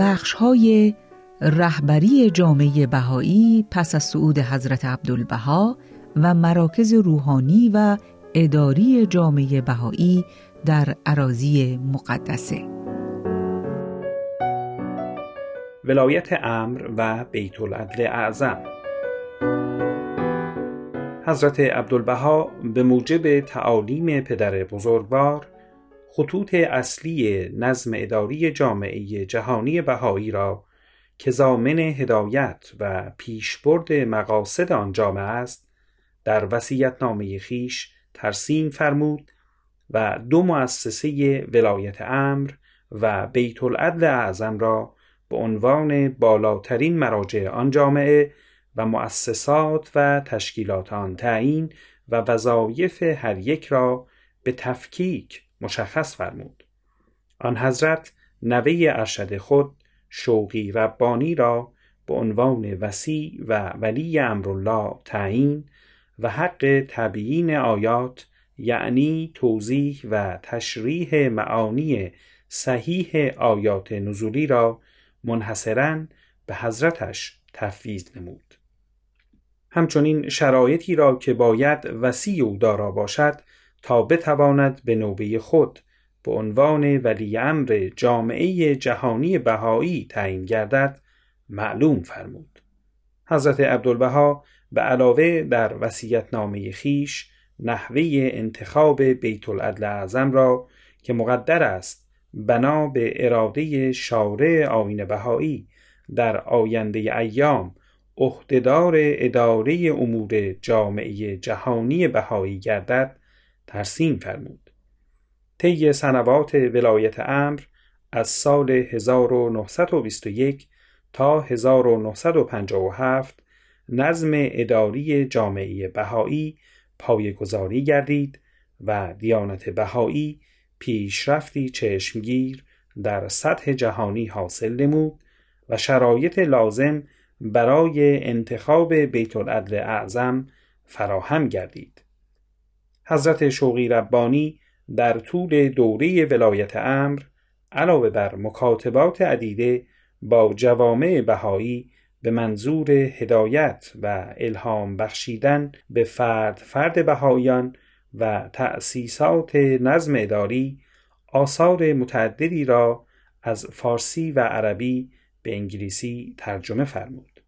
بخش های رهبری جامعه بهایی پس از صعود حضرت عبدالبها و مراکز روحانی و اداری جامعه بهایی در عراضی مقدسه. ولایت امر و بیت العدل اعظم. حضرت عبدالبها به موجب تعالیم پدر بزرگوار خطوط اصلی نظم اداری جامعه جهانی بهایی را که زامن هدایت و پیشبرد مقاصد آن جامعه است در نامه خیش ترسیم فرمود و دو مؤسسه ولایت امر و بیت العدل اعظم را به عنوان بالاترین مراجع آن جامعه و مؤسسات و تشکیلات آن تعیین و وظایف هر یک را به تفکیک مشخص فرمود. آن حضرت نوه ارشد خود شوقی ربانی را به عنوان وسیع و ولی امرالله تعیین و حق تبیین آیات یعنی توضیح و تشریح معانی صحیح آیات نزولی را منحصرا به حضرتش تفویض نمود. همچنین شرایطی را که باید وسیع و دارا باشد تا بتواند به نوبه خود به عنوان ولی امر جامعه جهانی بهایی تعیین گردد معلوم فرمود. حضرت عبدالبها به علاوه در نامه خیش نحوه انتخاب بیت العدل اعظم را که مقدر است بنا به اراده شارع آین بهایی در آینده ایام عهدهدار اداره امور جامعه جهانی بهایی گردد ترسیم فرمود طی سنوات ولایت امر از سال 1921 تا 1957 نظم اداری جامعه بهایی پایگذاری گردید و دیانت بهایی پیشرفتی چشمگیر در سطح جهانی حاصل نمود و شرایط لازم برای انتخاب بیت العدل اعظم فراهم گردید. حضرت شوقی ربانی در طول دوره ولایت امر علاوه بر مکاتبات عدیده با جوامع بهایی به منظور هدایت و الهام بخشیدن به فرد فرد بهاییان و تأسیسات نظم اداری آثار متعددی را از فارسی و عربی به انگلیسی ترجمه فرمود.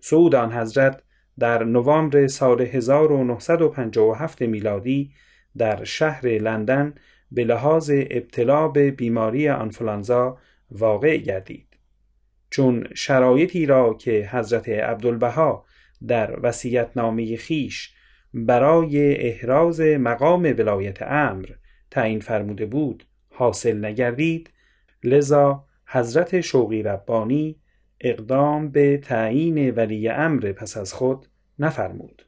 سعود آن حضرت در نوامبر سال 1957 میلادی در شهر لندن به لحاظ ابتلا به بیماری آنفولانزا واقع گردید. چون شرایطی را که حضرت عبدالبها در نامی خیش برای احراز مقام ولایت امر تعیین فرموده بود حاصل نگردید لذا حضرت شوقی ربانی اقدام به تعیین ولی امر پس از خود نفرمود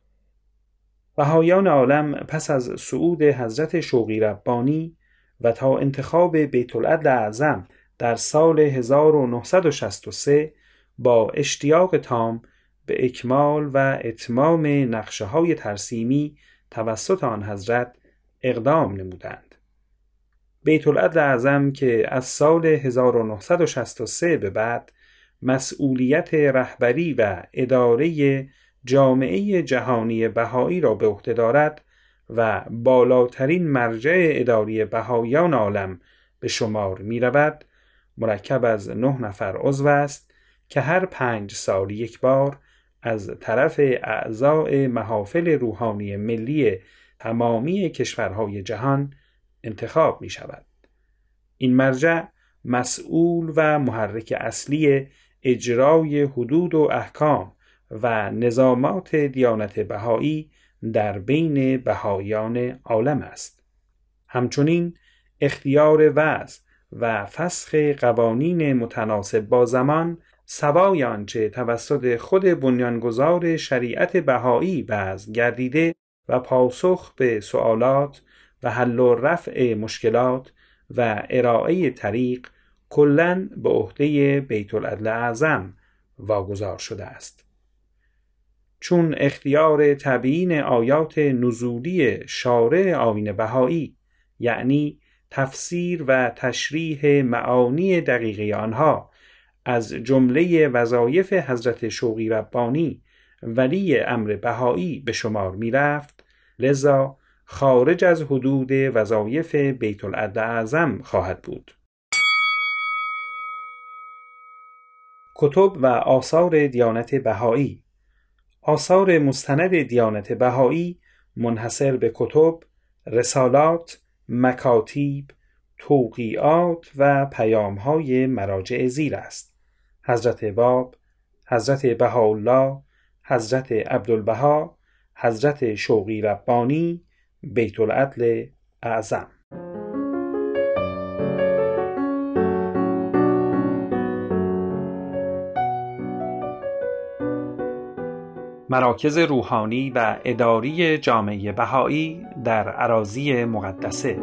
بهایان عالم پس از صعود حضرت شوقی ربانی و تا انتخاب بیت العدل اعظم در سال 1963 با اشتیاق تام به اکمال و اتمام نقشه های ترسیمی توسط آن حضرت اقدام نمودند. بیت العدل اعظم که از سال 1963 به بعد مسئولیت رهبری و اداره جامعه جهانی بهایی را به عهده دارد و بالاترین مرجع اداری بهایان عالم به شمار می رود مرکب از نه نفر عضو است که هر پنج سال یک بار از طرف اعضاء محافل روحانی ملی تمامی کشورهای جهان انتخاب می شود. این مرجع مسئول و محرک اصلی اجرای حدود و احکام و نظامات دیانت بهایی در بین بهایان عالم است. همچنین اختیار وضع و فسخ قوانین متناسب با زمان سوای آنچه توسط خود بنیانگذار شریعت بهایی وضع گردیده و پاسخ به سوالات و حل و رفع مشکلات و ارائه طریق کلا به عهده بیت العدل اعظم واگذار شده است چون اختیار تبیین آیات نزولی شارع آین بهایی یعنی تفسیر و تشریح معانی دقیقه آنها از جمله وظایف حضرت شوقی ربانی ولی امر بهایی به شمار می رفت لذا خارج از حدود وظایف بیت اعظم خواهد بود. کتب و آثار دیانت بهایی آثار مستند دیانت بهایی منحصر به کتب، رسالات، مکاتیب، توقیات و پیامهای مراجع زیر است. حضرت باب، حضرت بهاءالله، حضرت عبدالبها، حضرت شوقی ربانی، بیت العدل اعظم مراکز روحانی و اداری جامعه بهایی در عراضی مقدسه.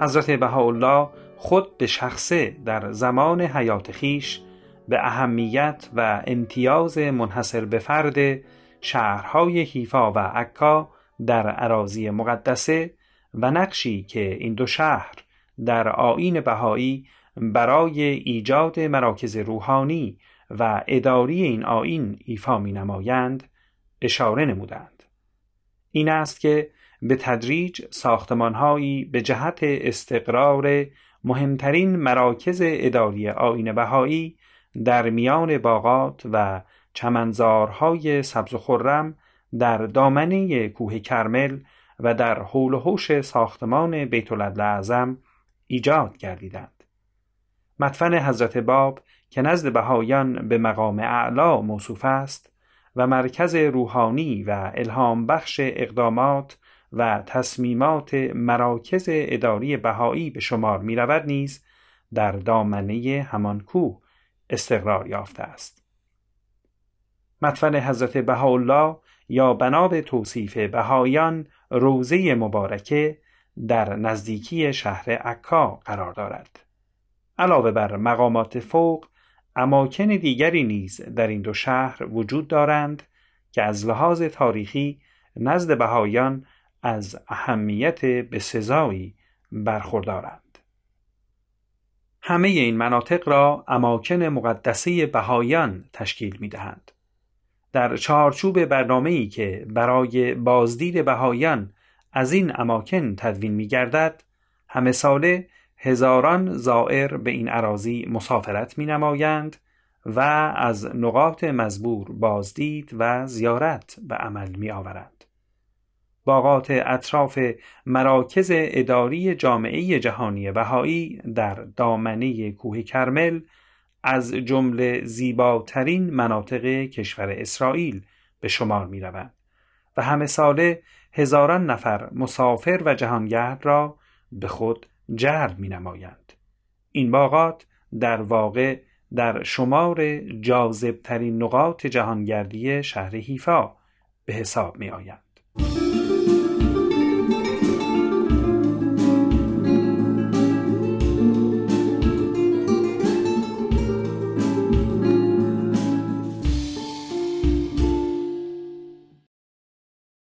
حضرت بهاءالله خود به شخصه در زمان حیات خیش به اهمیت و امتیاز منحصر به فرد شهرهای حیفا و عکا در عراضی مقدسه و نقشی که این دو شهر در آین بهایی برای ایجاد مراکز روحانی و اداری این آین ایفا می نمایند اشاره نمودند. این است که به تدریج ساختمانهایی به جهت استقرار مهمترین مراکز اداری آین بهایی در میان باغات و چمنزارهای سبز و خرم در دامنه کوه کرمل و در حول و حوش ساختمان بیت اعظم ایجاد گردیدند. مدفن حضرت باب که نزد بهایان به مقام اعلا موصوف است و مرکز روحانی و الهام بخش اقدامات و تصمیمات مراکز اداری بهایی به شمار می رود نیز در دامنه همان کوه استقرار یافته است. مدفن حضرت بهاءالله یا بنا به توصیف بهایان روزه مبارکه در نزدیکی شهر عکا قرار دارد. علاوه بر مقامات فوق اماکن دیگری نیز در این دو شهر وجود دارند که از لحاظ تاریخی نزد بهایان از اهمیت به سزایی برخوردارند. همه این مناطق را اماکن مقدسه بهایان تشکیل می دهند. در چارچوب برنامه ای که برای بازدید بهایان از این اماکن تدوین می گردد همه ساله هزاران زائر به این عراضی مسافرت می نمایند و از نقاط مزبور بازدید و زیارت به عمل می آورند. باغات اطراف مراکز اداری جامعه جهانی بهایی در دامنه کوه کرمل از جمله زیباترین مناطق کشور اسرائیل به شمار می روند و همه ساله هزاران نفر مسافر و جهانگرد را به خود جلب می نمایند. این باغات در واقع در شمار جاذب ترین نقاط جهانگردی شهر حیفا به حساب می آیند.